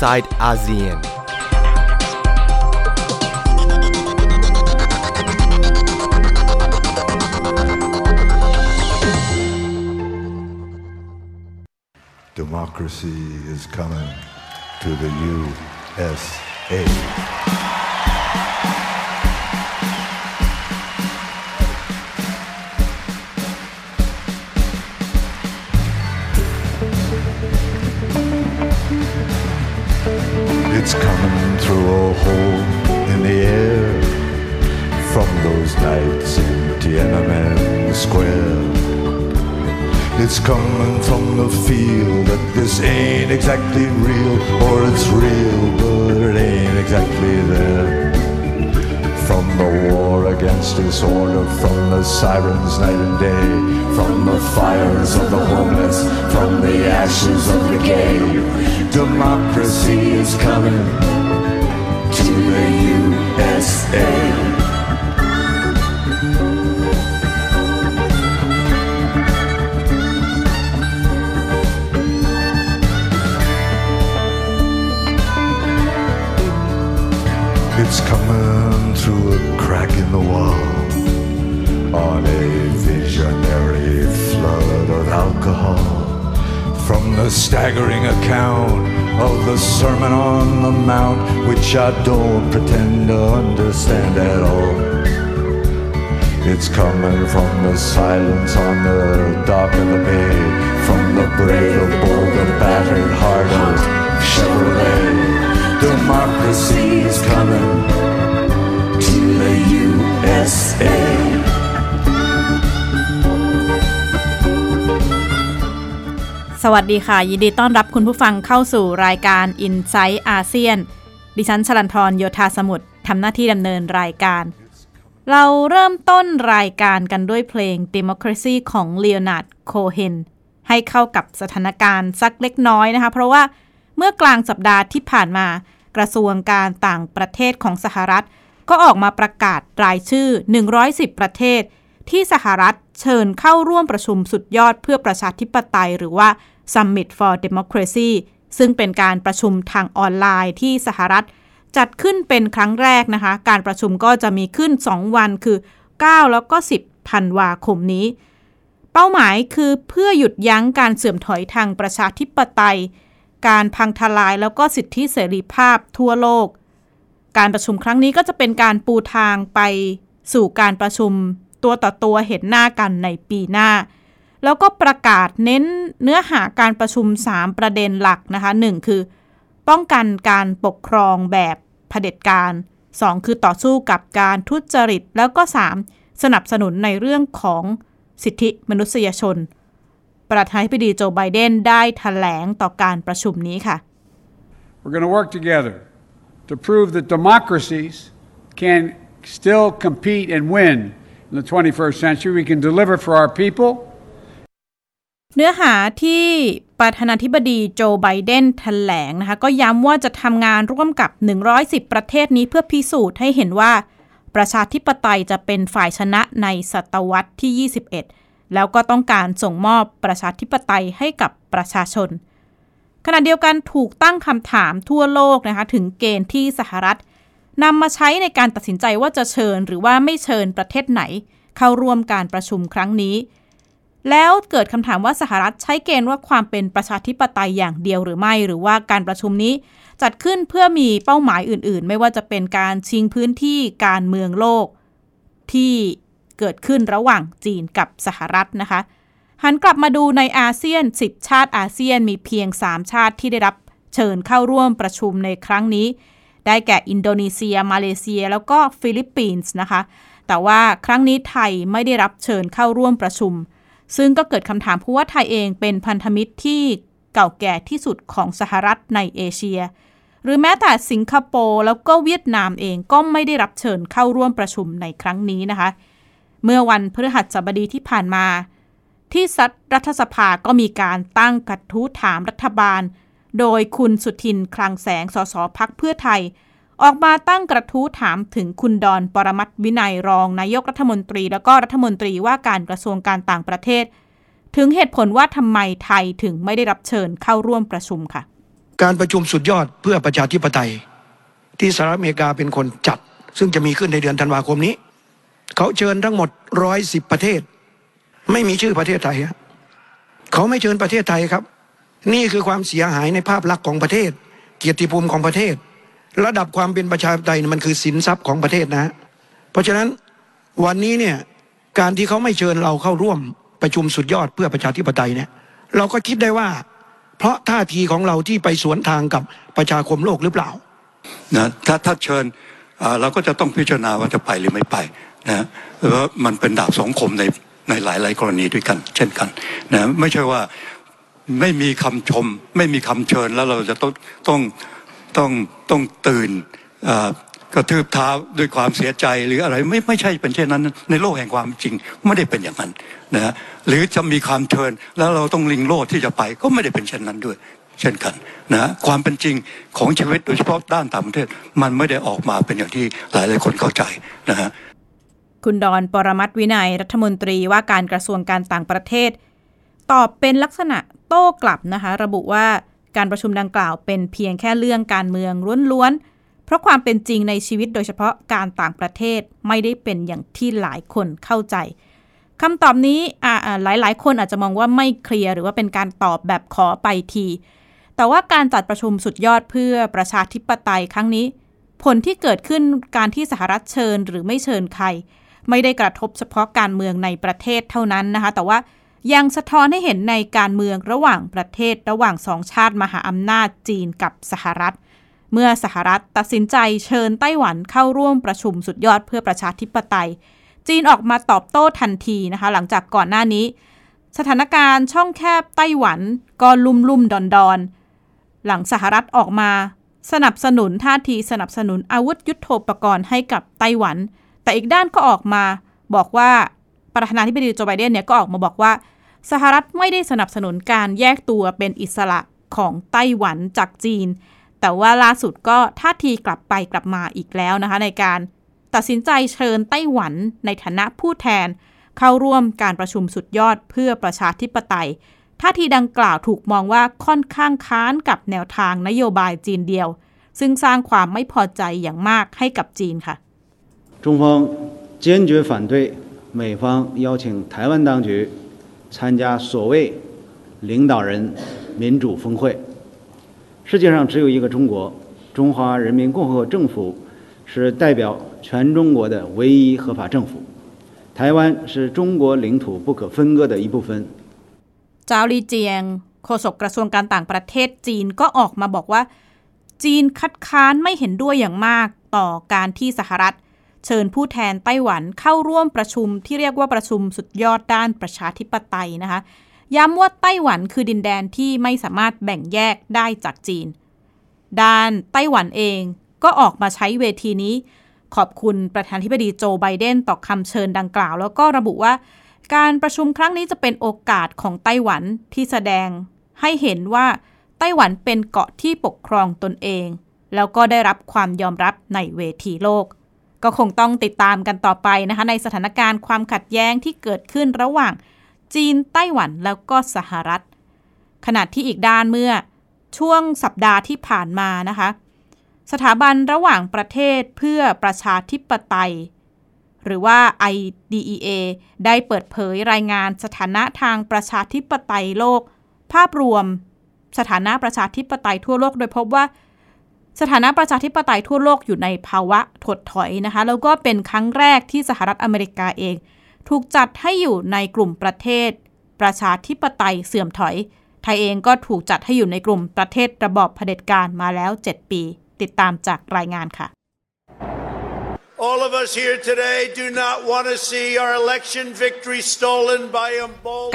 inside ASEAN. Democracy is coming to the USA. It's coming from the feel that this ain't exactly real, or it's real, but it ain't exactly there. From the war against disorder, from the sirens night and day, from the fires of the homeless, from the ashes of the gay. Democracy is coming to the USA. It's coming through a crack in the wall on a visionary flood of alcohol. From the staggering account of the Sermon on the Mount, which I don't pretend to understand at all. It's coming from the silence on the dock of the bay, from the brave of bold and battered heart of Chevrolet. Democracy is coming to the USA. สวัสดีค่ะ ยินดีต้อนรับคุณผู้ฟังเข้าสู่รายการ i n s i ซต์อาเซียนดิฉันชลันทรโยธาสมุทรทำหน้าที่ดำเนินรายการ เราเริ่มต้นรายการกันด้วยเพลง Democracy ของ Leonard Cohen ให้เข้ากับสถานการณ์สักเล็กน้อยนะคะ เพราะว่า เมื่อกลางสัปดาห์ที่ผ่านมา กระทรวงการต่างประเทศของสหรัฐ ก็ออกมาประกาศรายชื่อ 110 ประเทศ ที่สหรัฐเชิญเข้าร่วมประชุมสุดยอดเพื่อประชาธิปไตย หรือว่า Summit for Democracy ซึ่งเป็นการประชุมทางออนไลน์ที่สหรัฐ จัดขึ้นเป็นครั้งแรกนะคะ การประชุมก็จะมีขึ้น 2 วันคือ 9 แล้วก็ 10ธันวาคมนี้ เป้าหมายคือเพื่อหยุดยั้งการเสื่อมถอยทางประชาธิปไตย การพังทลายแล้วก็สิทธิเสรีภาพทั่วโลก การประชุมครั้งนี้ก็จะเป็นการปูทางไปสู่การประชุมตัวต่อตัวเห็นหน้ากันในปีหน้า แล้วก็ประกาศเน้นเนื้อหาการประชุม 3 ประเด็นหลักนะคะ 1 คือ ป้องกันการปกครองแบบเผด็จการ 2 คือต่อสู้กับการทุจริต แล้วก็ 3 สนับสนุนในเรื่องของสิทธิมนุษยชน ประธานาธิบดีโจไบเดนได้ถแถลงต่อการประชุมนี้ค่ะ We're going to work together to prove that democracies can still compete and win in the 21st century. We can deliver for our people. เนื้อหาที่ประธานาธิบดีโจไบเดนแถลงนะคะก็ย้ำว่าจะทำงานร่วมกับ 110 ประเทศนี้เพื่อพิสูจน์ให้เห็นว่า ประชาธิปไตยจะเป็นฝ่ายชนะในศตวรรษที่ 21 แล้วก็ต้องการส่งมอบประชาธิปไตยให้กับประชาชน ขณะเดียวกันถูกตั้งคำถามทั่วโลกนะคะถึงเกณฑ์ที่สหรัฐนำมาใช้ในการตัดสินใจว่าจะเชิญหรือว่าไม่เชิญประเทศไหน เข้าร่วมการประชุมครั้งนี้ แล้วเกิดคำถามว่าสหรัฐใช้เกณฑ์ว่าความเป็นประชาธิปไตยอย่างเดียวหรือไม่ หรือว่าการประชุมนี้ จัดขึ้นเพื่อมีเป้าหมายอื่น ๆ ไม่ว่าจะเป็นการชิงพื้นที่การเมืองโลก ที่ เกิดขึ้นระหว่างจีนกับสหรัฐนะคะ หันกลับมาดูในอาเซียน 10 ชาติอาเซียนมีเพียง 3 ชาติที่ได้รับเชิญเข้าร่วมประชุมในครั้งนี้ ได้แก่อินโดนีเซีย มาเลเซีย แล้วก็ฟิลิปปินส์นะคะ แต่ว่าครั้งนี้ไทยไม่ได้รับเชิญเข้าร่วมประชุม ซึ่งก็เกิดคำถามเพราะว่าไทยเองเป็นพันธมิตรที่เก่าแก่ที่สุดของสหรัฐในเอเชีย หรือแม้แต่สิงคโปร์แล้วก็เวียดนามเองก็ไม่ได้รับเชิญเข้าร่วมประชุมในครั้งนี้นะคะ เมื่อวันพฤหัสบดีที่ผ่านมา ที่สัตรัฐสภาก็มีการตั้งกระทู้ถามรัฐบาล โดยคุณสุทินคลังแสงสสพักเพื่อไทย ออกมาตั้งกระทู้ถามถึงคุณดอนปรมัตวินัยรองนายกรัฐมนตรี แล้วก็รัฐมนตรีว่าการกระทรวงการต่างประเทศ ถึงเหตุผลว่าทำไมไทยถึงไม่ได้รับเชิญเข้าร่วมประชุมค่ะ การประชุมสุดยอดเพื่อประชาธิปไตย ที่สหรัฐอเมริกาเป็นคนจัด ซึ่งจะมีขึ้นในเดือนธันวาคมนี้ เขาเชิญทั้งหมดร้อยสิบประเทศ ไม่มีชื่อประเทศไทยเขาไม่เชิญประเทศไทยครับ นี่คือความเสียหายในภาพลักษณ์ของประเทศ เกียรติภูมิของประเทศ ระดับความเป็นประชาธิปไตยมันคือสินทรัพย์ของประเทศนะ เพราะฉะนั้นวันนี้เนี่ยการที่เขาไม่เชิญเราเข้าร่วมประชุมสุดยอดเพื่อประชาธิปไตยเนี่ย เราก็คิดได้ว่า เพราะท่าทีของเราที่ไปสวนทางกับประชาคมโลกหรือเปล่านะถ้าถ้าเชิญเราก็จะต้องพิจารณาว่าจะไปหรือไม่ไป นะเพราะมันเป็นดาบสองคมในในหลายหลายกรณีด้วยกัน เช่นกันนะไม่ใช่ว่าไม่มีคำชม ไม่มีคำเชิญแล้วเราจะต้องต้องต้องต้องตื่นกระทืบเท้าด้วยความเสียใจหรืออะไรไม่ไม่ใช่เป็นเช่นนั้น ในโลกแห่งความจริงไม่ได้เป็นอย่างนั้นนะหรือจะมีความเชิญแล้วเราต้องลิงโลดที่จะไปก็ไม่ได้เป็นเช่นนั้นด้วย เช่นกันนะความเป็นจริงของชีวิตโดยเฉพาะด้านต่างประเทศ มันไม่ได้ออกมาเป็นอย่างที่หลายหลายคนเข้าใจนะฮะ คุณดอนปรมัตวินัยรัฐมนตรีว่าการกระทรวงการต่างประเทศ ตอบเป็นลักษณะโต้กลับนะคะ ระบุว่าการประชุมดังกล่าวเป็นเพียงแค่เรื่องการเมืองล้วนๆ เพราะความเป็นจริงในชีวิตโดยเฉพาะการต่างประเทศไม่ได้เป็นอย่างที่หลายคนเข้าใจคำตอบนี้หลายๆ คนอาจจะมองว่าไม่เคลียร์หรือว่าเป็นการตอบแบบขอไปที แต่ว่าการจัดประชุมสุดยอดเพื่อประชาธิปไตยครั้งนี้ ผลที่เกิดขึ้นการที่สหรัฐเชิญหรือไม่เชิญใคร ไม่ได้กระทบเฉพาะการเมืองในประเทศเท่านั้นนะคะ แต่ว่ายังสะท้อนให้เห็นในการเมืองระหว่างประเทศระหว่างสองชาติมหาอำนาจจีนกับสหรัฐ เมื่อสหรัฐตัดสินใจเชิญไต้หวันเข้าร่วมประชุมสุดยอดเพื่อประชาธิปไตย จีนออกมาตอบโต้ทันทีนะคะ หลังจากก่อนหน้านี้ สถานการณ์ช่องแคบไต้หวันก็ลุ่มลุ่มดอนดอนหลังสหรัฐออกมา สนับสนุนท่าทีสนับสนุนอาวุธยุโทโธปกรณ์ให้กับไต้หวัน แต่อีกด้านก็ออกมาบอกว่าประธานาธิบดีโจไบเดนเนี่ยก็ออกมาบอกว่า สหรัฐไม่ได้สนับสนุนการแยกตัวเป็นอิสระของไต้หวันจากจีน แต่ว่าล่าสุดก็ท่าทีกลับไปกลับมาอีกแล้วนะคะ ในการตัดสินใจเชิญไต้หวันในฐานะผู้แทน เข้าร่วมการประชุมสุดยอดเพื่อประชาธิปไตย ท่าทีดังกล่าวถูกมองว่าค่อนข้างค้านกับแนวทางนโยบายจีนเดียว ซึ่งสร้างความไม่พอใจอย่างมากให้กับจีนค่ะ 中方坚决反对美方邀请台湾当局参加所谓领导人民主峰会。世界上只有一个中国，中华人民共和国政府是代表全中国的唯一合法政府。台湾是中国领土不可分割的一部分。เจ้าลีเจียงโฆษกกระทรวงการต่างประเทศจีนก็ออกมาบอกว่า จีนคัดค้านไม่เห็นด้วยอย่างมากต่อการที่สหรัฐ เชิญผู้แทนไต้หวันเข้าร่วมประชุมที่เรียกว่าประชุมสุดยอดด้านประชาธิปไตยนะคะ ย้ำว่าไต้หวันคือดินแดนที่ไม่สามารถแบ่งแยกได้จากจีน ด้านไต้หวันเองก็ออกมาใช้เวทีนี้ ขอบคุณประธานธิบดีโจไบเดนต่อคำเชิญดังกล่าว แล้วก็ระบุว่า การประชุมครั้งนี้จะเป็นโอกาสของไต้หวันที่แสดงให้เห็นว่าไต้หวันเป็นเกาะที่ปกครองตนเอง แล้วก็ได้รับความยอมรับในเวทีโลก ก็คงต้องติดตามกันต่อไปนะคะในสถานการณ์ความขัดแย้งที่เกิดขึ้นระหว่างจีนไต้หวันแล้วก็สหรัฐ ขณะที่อีกด้านเมื่อช่วงสัปดาห์ที่ผ่านมานะคะ สถาบันระหว่างประเทศเพื่อประชาธิปไตย หรือว่า IDEA ได้เปิดเผยรายงานสถานะทางประชาธิปไตยโลก ภาพรวมสถานะประชาธิปไตยทั่วโลกโดยพบว่า สถานะประชาธิปไตยทั่วโลกอยู่ในภาวะถดถอยนะคะ แล้วก็เป็นครั้งแรกที่สหรัฐอเมริกาเอง ถูกจัดให้อยู่ในกลุ่มประเทศ ประชาธิปไตยเสื่อมถอย ไทยเองก็ถูกจัดให้อยู่ในกลุ่มประเทศระบอบเผด็จการมาแล้ว 7 ปี ติดตามจากรายงานค่ะ All of us here today do not want to see our election victory stolen by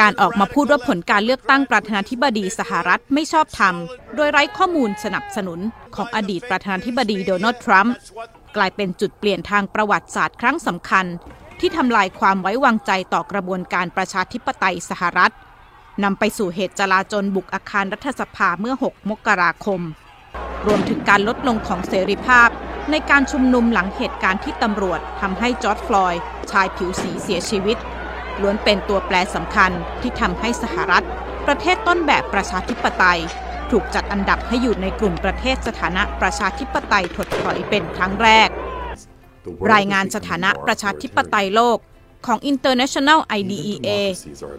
การออกมาพูดว่าผลการเลือกตั้งประธานาธิบดีสหรัฐไม่ชอบธรรม โดยไร้ข้อมูลสนับสนุนของอดีตประธานาธิบดีโดนัลด์ทรัมป์กลายเป็นจุดเปลี่ยนทางประวัติศาสตร์ครั้งสำคัญ ที่ทำลายความไว้วางใจต่อกระบวนการประชาธิปไตยสหรัฐนำไปสู่เหตุจลาจลบุกอาคารรัฐสภาเมื่อ 6 มกราคม รวมถึงการลดลงของเสรีภาพ ในการชุมนุมหลังเหตุการณ์ที่ตำรวจทำให้จอร์ดฟลอยด์ชายผิวสีเสียชีวิต ล้วนเป็นตัวแปรสำคัญที่ทำให้สหรัฐ ประเทศต้นแบบประชาธิปไตย ถูกจัดอันดับให้อยู่ในกลุ่มประเทศสถานะประชาธิปไตยถดถอยเป็นครั้งแรก รายงานสถานะประชาธิปไตยโลก ของ International IDEA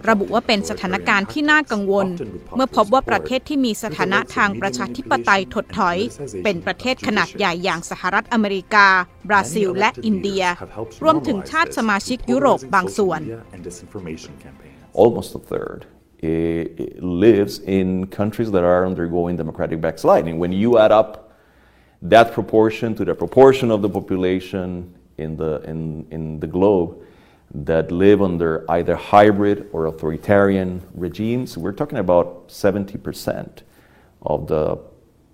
ระบุว่าเป็นสถานการณ์ที่น่ากังวล เมื่อพบว่าประเทศที่มีสถานะทางประชาธิปไตยถดถอย เป็นประเทศขนาดใหญ่อย่างสหรัฐอเมริกา บราซิล และอินเดีย รวมถึงชาติสมาชิกยุโรปบางส่วน Almost a third lives in countries that are undergoing democratic backsliding. When you add up that proportion to the proportion of the population in the, in, in the globe that live under either hybrid or authoritarian regimes, we're talking about 70% of the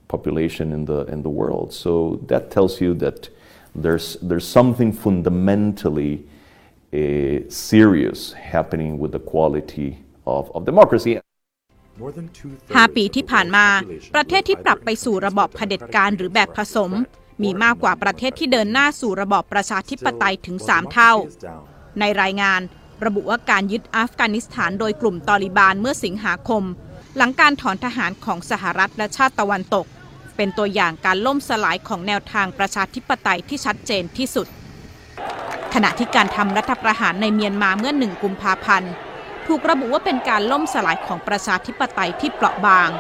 population in the, in the world. So that tells you that there's, there's something fundamentally uh, serious happening with the quality of, of democracy. 5 ปีที่ผ่านมา ประเทศที่ปรับไปสู่ระบอบเผด็จการหรือแบบผสม มีมากกว่าประเทศที่เดินหน้าสู่ระบอบประชาธิปไตยถึง 3 เท่า ในรายงานระบุว่าการยึดอัฟกานิสถานโดยกลุ่มตอริบานเมื่อสิงหาคม หลังการถอนทหารของสหรัฐและชาติตะวันตก เป็นตัวอย่างการล่มสลายของแนวทางประชาธิปไตยที่ชัดเจนที่สุด ขณะที่การทำรัฐประหารในเมียนมาเมื่อหนึ่งกุมภาพันธ์ถูกระบุว่าเป็นการล่มสลายของประชาธิปไตยที่เปราะบาง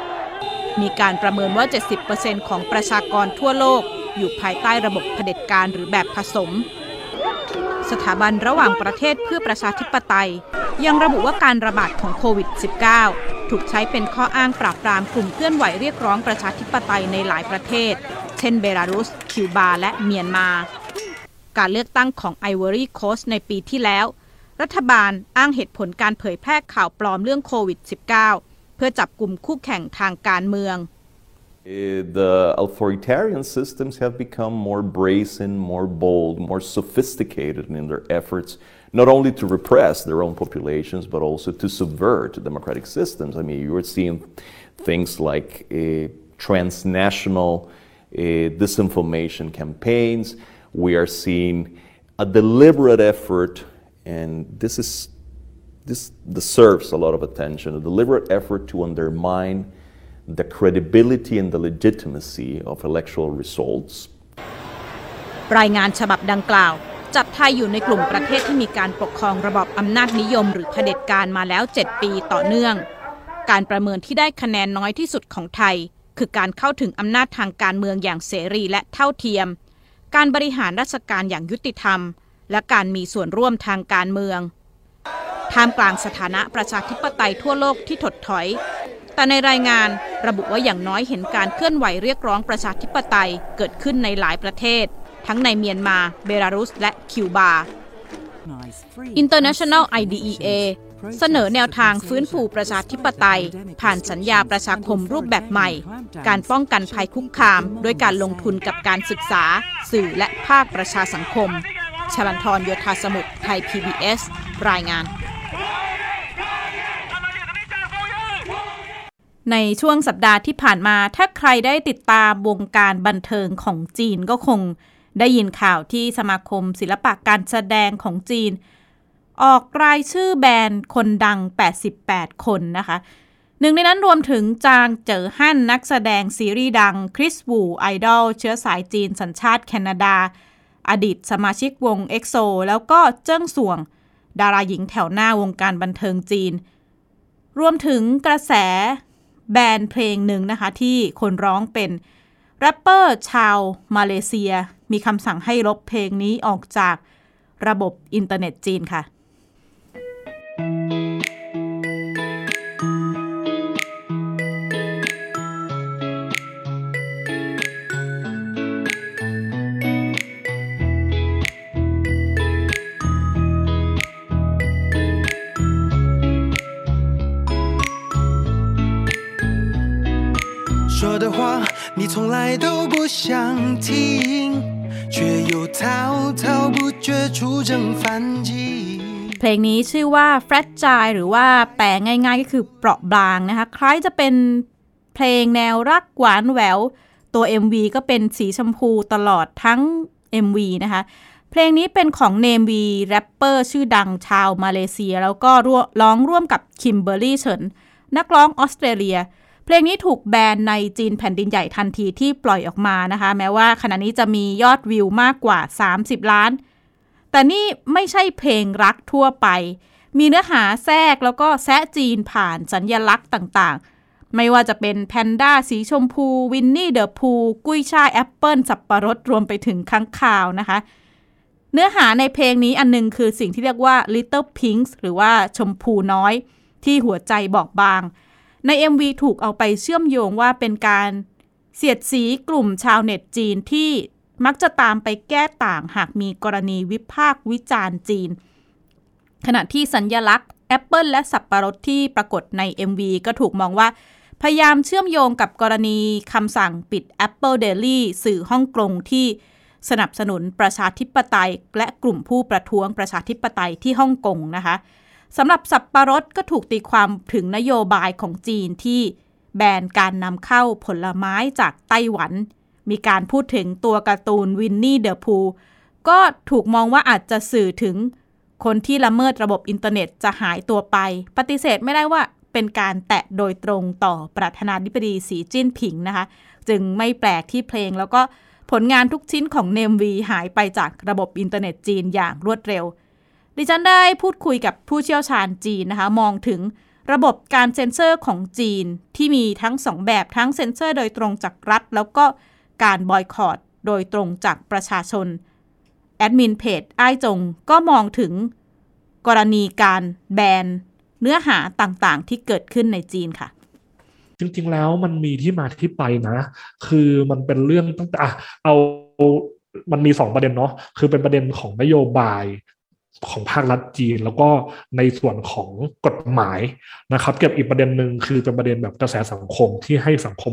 มีการประเมินว่า 70%ของประชากรทั่วโลกอยู่ภายใต้ระบบเผด็จการหรือแบบผสม สถาบันระหว่างประเทศเพื่อประชาธิปไตย ยังระบุว่าการระบาดของโควิด -19 ถูกใช้เป็นข้ออ้างปราบปรามกลุ่มเคลื่อนไหวเรียกร้องประชาธิปไตยในหลายประเทศ เช่นเบลารุส คิวบา และเมียนมา การเลือกตั้งของไอวอรี่โคสในปีที่แล้ว รัฐบาลอ้างเหตุผลการเผยแพร่ข่าวปลอมเรื่องโควิด -19 เพื่อจับกลุ่มคู่แข่งทางการเมือง the authoritarian systems have become more brazen, more bold, more sophisticated in their efforts, not only to repress their own populations, but also to subvert democratic systems. I mean, you're seeing things like uh, transnational uh, disinformation campaigns. We are seeing a deliberate effort, and this is this deserves a lot of attention, a deliberate effort to undermine the credibility and the legitimacy of electoral results. รายงานฉบับดังกล่าว จัดไทยอยู่ในกลุ่มประเทศที่มีการปกครองระบอบอำนาจนิยมหรือเผด็จการมาแล้ว 7 ปีต่อเนื่อง การประเมินที่ได้คะแนนน้อยที่สุดของไทย คือการเข้าถึงอำนาจทางการเมืองอย่างเสรีและเท่าเทียม การบริหารราชการอย่างยุติธรรม และการมีส่วนร่วมทางการเมืองท่ามกลางสถานะประชาธิปไตยทั่วโลกที่ถดถอย แต่ในรายงานระบุว่าอย่างน้อยเห็นการเคลื่อนไหวเรียกร้องประชาธิปไตยเกิดขึ้นในหลายประเทศ ทั้งในเมียนมา เบลารุส และคิวบา International IDEA เสนอแนวทางฟื้นฟูประชาธิปไตย ผ่านสัญญาประชาคมรูปแบบใหม่ การป้องกันภัยคุกคามด้วยการลงทุนกับการศึกษา สื่อและภาคประชาสังคมชลันทรโยธาสมุทรไทย PBS รายงาน ในช่วงสัปดาห์ที่ผ่านมา ถ้าใครได้ติดตามวงการบันเทิงของจีนก็คงได้ยินข่าวที่สมาคมศิลปะการแสดงของจีน ออกรายชื่อแบรนด์คนดัง 88 คนนะคะหนึ่งในนั้นรวมถึงจางเจ๋อฮั่นนักแสดงซีรีส์ดังคริสวูไอดอลเชื้อสายจีนสัญชาติแคนาดา อดีตสมาชิกวง EXO แล้วก็เจิ้งส่วง ดาราหญิงแถวหน้าวงการบันเทิงจีน รวมถึงกระแส แบนด์เพลงหนึ่งนะคะ ที่คนร้องเป็นแรปเปอร์ชาวมาเลเซีย มีคำสั่งให้ลบเพลงนี้ออกจากระบบอินเทอร์เน็ตจีนค่ะ 说的话你从来都不想听，却又滔滔不绝出征反击。 เพลงนี้ชื่อว่า Fragile หรือว่าแปลง่ายๆก็คือเปราะบางนะคะ คล้ายจะเป็นเพลงแนวรักหวานแหวว ตัว MV ก็เป็นสีชมพูตลอดทั้ง MV นะคะ เพลงนี้เป็นของเนมวีแรปเปอร์ชื่อดังชาวมาเลเซีย แล้วก็ร้องร่วมกับคิมเบอร์รี่เฉินนักร้องออสเตรเลีย เพลงนี้ถูกแบนในจีนแผ่นดินใหญ่ทันทีที่ปล่อยออกมานะคะ แม้ว่าขณะนี้จะมียอดวิวมากกว่า 30 ล้าน แต่นี่ไม่ใช่เพลงรักทั่วไป มีเนื้อหาแทรกแล้วก็แซะจีนผ่านสัญญลักษณ์ต่างๆ ไม่ว่าจะเป็นแพนด้าสีชมพู Winnie the Pooh กุ้ยช่ายแอปเปิลสับปะรดรวมไปถึงค้างคาวนะคะเนื้อหาในเพลงนี้อันนึงคือสิ่งที่เรียกว่า Little Pinks หรือว่าชมพูน้อย ที่หัวใจบอกบาง ใน MV ถูกเอาไปเชื่อมโยงว่าเป็นการเสียดสีกลุ่มชาวเน็ตจีนที่มักจะตามไปแก้ต่างหากมีกรณีวิพากษ์วิจารณ์จีน ขณะที่สัญญลักษณ์แอปเปิลและสับปะรดที่ปรากฏใน MV ก็ถูกมองว่า พยายามเชื่อมโยงกับกรณีคำสั่งปิด Apple Daily สื่อฮ่องกงที่สนับสนุนประชาธิปไตย และกลุ่มผู้ประท้วงประชาธิปไตยที่ฮ่องกงนะคะ สำหรับสับปะรดก็ถูกตีความถึงนโยบายของจีนที่แบนการนำเข้าผลไม้จากไต้หวัน มีการพูดถึงตัวการ์ตูนวินนี่เดอะพูก็ถูกมองว่าอาจจะสื่อถึงคนที่ละเมิดระบบอินเทอร์เน็ตจะหายตัวไป ปฏิเสธไม่ได้ว่าเป็นการแตะโดยตรงต่อประธานาธิบดีสีจิ้นผิงนะคะ จึงไม่แปลกที่เพลงแล้วก็ผลงานทุกชิ้นของเนมวีหายไปจากระบบอินเทอร์เน็ตจีนอย่างรวดเร็ว ดิฉันได้พูดคุยกับผู้เชี่ยวชาญจีนนะคะ มองถึงระบบการเซ็นเซอร์ของจีนที่มีทั้งสองแบบทั้งเซ็นเซอร์โดยตรงจากรัฐ แล้วก็การบอยคอรดโดยตรงจากประชาชน แอดมินเพจไอ้จงก็มองถึงกรณีการแบนเนื้อหาต่างๆ ที่เกิดขึ้นในจีนค่ะ จริง ๆ แล้วมันมีที่มาที่ไปนะ คือมันเป็นเรื่องตั้งแต่เอามันมีสองประเด็นเนาะคือเป็นประเด็นของนโยบาย ของภาครัฐจีน แล้วก็ในส่วนของกฎหมายนะครับเก็บอีกประเด็นหนึ่งคือเป็นประเด็นแบบกระแสสังคมที่ให้สังคม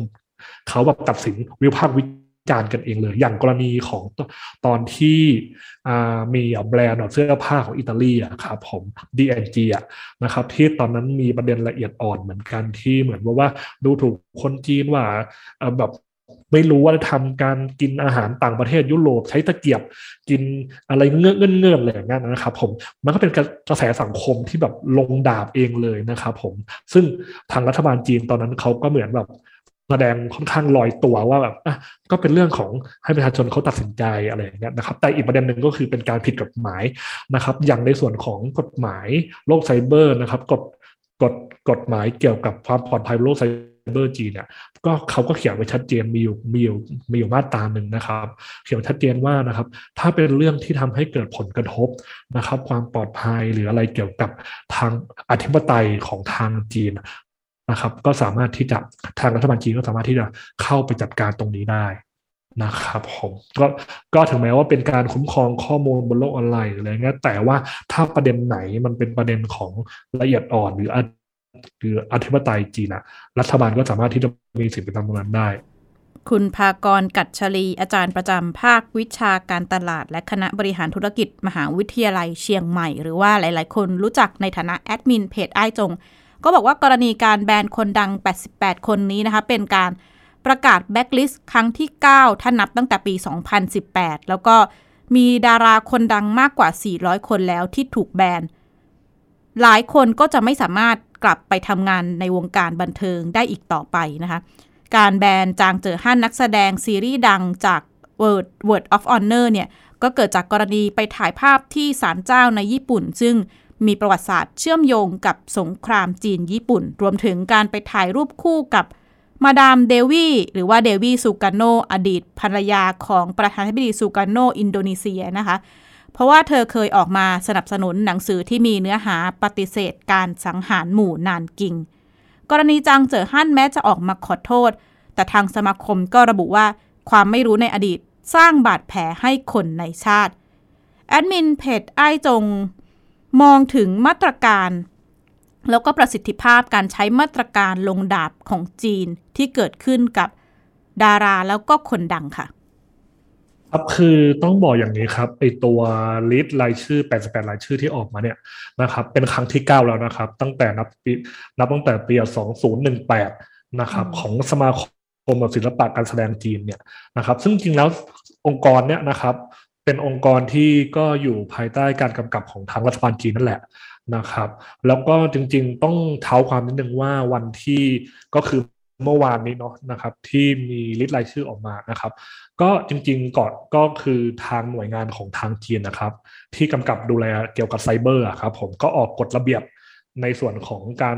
เขาแบบตัดสินวิพากษ์วิจารณ์กันเองเลย อย่างกรณีของตอนที่มีแบรนด์เสื้อผ้าของอิตาลีอะครับผม D&G อะนะครับที่ตอนนั้นมีประเด็นละเอียดอ่อนเหมือนกันที่เหมือนว่าว่าดูถูกคนจีนว่าแบบ ไม่รู้ว่าทำการกินอาหารต่างประเทศยุโรปใช้ตะเกียบกินอะไรเงื่อนเงื่อนเงื่อนอะไรอย่างเงี้ยนะครับ ผมมันก็เป็นกระแสสังคมที่แบบลงดาบเองเลยนะครับ ผมซึ่งทางรัฐบาลจีนตอนนั้นเขาก็เหมือนแบบแสดงค่อนข้างลอยตัวว่าแบบอะก็เป็นเรื่องของให้ประชาชนเขาตัดสินใจอะไรอย่างเงี้ยนะครับ แต่อีกประเด็นหนึ่งก็คือเป็นการผิดกฎหมายนะครับ อย่างในส่วนของกฎหมายโลกไซเบอร์นะครับกฎกฎกฎหมายเกี่ยวกับความปลอดภัยโลกไซเบอร์ บอร์จีเนี่ยก็เขาก็เขียนไว้ชัดเจนมีอยู่มีอยู่มีอยู่มาตราหนึ่งนะครับ เขียนชัดเจนว่านะครับ ถ้าเป็นเรื่องที่ทำให้เกิดผลกระทบนะครับ ความปลอดภัยหรืออะไรเกี่ยวกับทางอธิปไตยของทางจีนนะครับ ก็สามารถที่จะทางรัฐบาลจีนก็สามารถที่จะเข้าไปจัดการตรงนี้ได้นะครับผมก็ก็ถึงแม้ว่าเป็นการคุ้มครองข้อมูลบนโลกออนไลน์อะไรเงี้ยแต่ว่าถ้าประเด็นไหนมันเป็นประเด็นของละเอียดอ่อนหรือ หรืออธิปไตยจีนอะรัฐบาลก็สามารถที่จะมีสิทธิ์ไปตามตรงนั้นได้ คุณภากรกัจฉลี อาจารย์ประจำภาควิชาการตลาด และคณะบริหารธุรกิจมหาวิทยาลัยเชียงใหม่ หรือว่าหลาย ๆ คนรู้จักในฐานะแอดมินเพจอ้ายจง ก็บอกว่ากรณีการแบนคนดัง 88 คนนี้นะคะ เป็นการประกาศแบล็กลิสต์ครั้งที่ 9 ถ้านับตั้งแต่ปี 2018 แล้วก็มีดาราคนดังมากกว่า 400 คนแล้วที่ถูกแบน หลายคนก็จะไม่สามารถ กลับไปทำงานในวงการบันเทิงได้อีกต่อไปนะคะ การแบนจางเจอฮั่นนักแสดงซีรีส์ดังจาก Word Word of Honor เนี่ย ก็เกิดจากกรณีไปถ่ายภาพที่ศาลเจ้าในญี่ปุ่น ซึ่งมีประวัติศาสตร์เชื่อมโยงกับสงครามจีนญี่ปุ่น รวมถึงการไปถ่ายรูปคู่กับมาดามเดวี่หรือว่าเดวี่ซูการโนอดีตภรรยาของประธานาธิบดีซูการโนอินโดนีเซียนะคะ เพราะว่าเธอเคยออกมาสนับสนุนหนังสือที่มีเนื้อหาปฏิเสธการสังหารหมู่นานกิง กรณีจางเจ๋อฮั่นแม้จะออกมาขอโทษ แต่ทางสมาคมก็ระบุว่าความไม่รู้ในอดีตสร้างบาดแผลให้คนในชาติ แอดมินเพจอ้ายจง มองถึงมาตรการ แล้วก็ประสิทธิภาพการใช้มาตรการลงดาบของจีนที่เกิดขึ้นกับดาราแล้วก็คนดังค่ะ ครับคือต้องบอกอย่างนี้ครับไอตัวลิสต์รายชื่อ 88 รายชื่อที่ออกมาเนี่ยนะครับเป็นครั้งที่ 9 แล้วนะครับ ตั้งแต่นับปีนับตั้งแต่ปี 2018 นะครับของสมาคมศิลปะการแสดงจีนเนี่ยนะครับ ซึ่งจริงแล้วองค์กรเนี่ยนะครับ เป็นองค์กรที่ก็อยู่ภายใต้การกำกับของทางรัฐบาลจีนนั่นแหละนะครับ แล้วก็จริงๆต้องเท้าความนิดนึงว่าวันที่ก็คือเมื่อวานนี้เนาะนะครับที่มี list รายชื่อออกมานะครับ ก็จริงๆก่อนก็คือทางหน่วยงานของทางจีนนะครับ ที่กำกับดูแลเกี่ยวกับไซเบอร์ครับผมก็ออกกฎระเบียบในส่วนของการ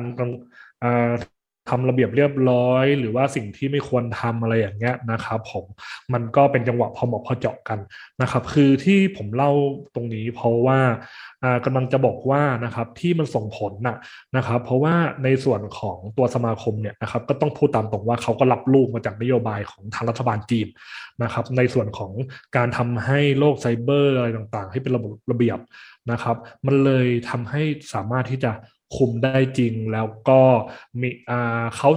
ทำระเบียบเรียบร้อย หรือว่าสิ่งที่ไม่ควรทำอะไรอย่างเงี้ยนะครับผมมันก็เป็นจังหวะพอเหมาะพอเจาะกันนะครับคือที่ผมเล่าตรงนี้เพราะว่ากำลังจะบอกว่านะครับที่มันส่งผลนะนะครับ เพราะว่าในส่วนของตัวสมาคมเนี่ยนะครับก็ต้องพูดตามตรงว่าเขาก็รับลูกมาจากนโยบายของทางรัฐบาลจีนนะครับ ในส่วนของการทำให้โลกไซเบอร์อะไรต่างๆ ให้เป็นระบบระเบียบนะครับ มันเลยทำให้สามารถที่จะ คุมได้จริงแล้วก็มีอ่าเขา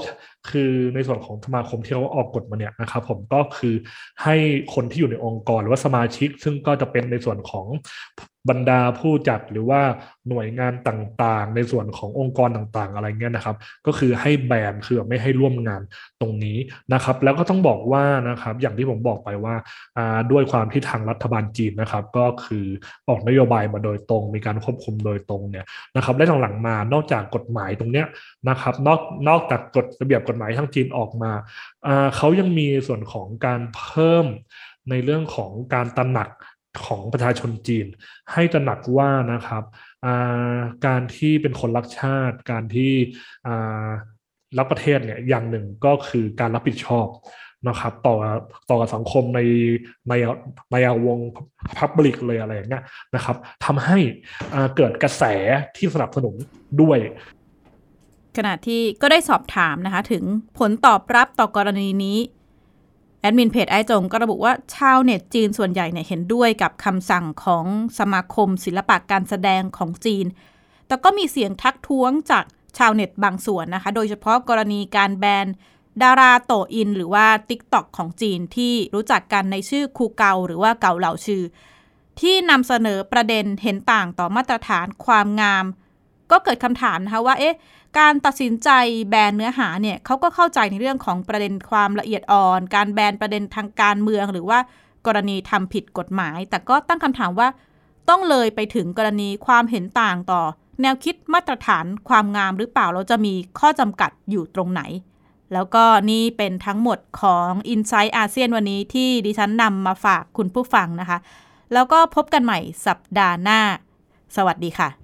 คือในส่วนของสมาคมที่เขาออกกฎมาเนี่ยนะครับ ผมก็คือให้คนที่อยู่ในองค์กรหรือว่าสมาชิก ซึ่งก็จะเป็นในส่วนของบรรดาผู้จัดหรือว่าหน่วยงานต่างๆ ในส่วนขององค์กรต่างๆ อะไรเงี้ยนะครับ ก็คือให้แบนคือไม่ให้ร่วมงานตรงนี้นะครับ แล้วก็ต้องบอกว่านะครับอย่างที่ผมบอกไปว่าด้วยความที่ทางรัฐบาลจีนนะครับ ก็คือออกนโยบายมาโดยตรง มีการควบคุมโดยตรงเนี่ยนะครับและหลังๆมานอกจากกฎหมายตรงเนี้ยนะครับ นอกนอกจากกฎระเบียบกฎหมายทางจีนออกมา เขายังมีส่วนของการเพิ่มในเรื่องของการตระหนักของประชาชนจีน ให้ตระหนักว่านะครับการที่เป็นคนรักชาติ การที่รักประเทศเนี่ยอย่างหนึ่งก็คือการรับผิดชอบนะครับต่อต่อสังคมในในในวง public เลยอะไรอย่างเงี้ยนะครับทำให้เกิดกระแสที่สนับสนุนด้วย ขณะที่ก็ได้สอบถามนะคะ ถึงผลตอบรับต่อกรณีนี้ แอดมินเพจอ้ายจงก็ระบุว่าชาวเน็ตจีนส่วนใหญ่เนี่ยเห็นด้วยกับคำสั่งของสมาคมศิลปะการแสดงของจีน แต่ก็มีเสียงทักท้วงจากชาวเน็ตบางส่วนนะคะ โดยเฉพาะกรณีการแบนดาราโต่วอิน หรือว่า t i k t o กของจีนที่รู้จักกันในชื่อคูเกาหรือว่าเกาเหล่าชื่อ ที่นำเสนอประเด็นเห็นต่างต่อมาตรฐานความงาม ก็เกิดคำถามนะคะว่าเอ๊ะ การตัดสินใจแบนเนื้อหาเนี่ยเขาก็เข้าใจในเรื่องของประเด็นความละเอียดอ่อน การแบนประเด็นทางการเมืองหรือว่ากรณีทำผิดกฎหมาย แต่ก็ตั้งคำถามว่า ต้องเลยไปถึงกรณีความเห็นต่างต่อ แนวคิดมาตรฐานความงามหรือเปล่าเราจะมีข้อจำกัดอยู่ตรงไหน แล้วก็นี่เป็นทั้งหมดของ i n s i ซต์อาเซียนวันนี้ที่ดิฉันนำมาฝากคุณผู้ฟังนะคะ แล้วก็พบกันใหม่สัปดาห์หน้า สวัสดีค่ะ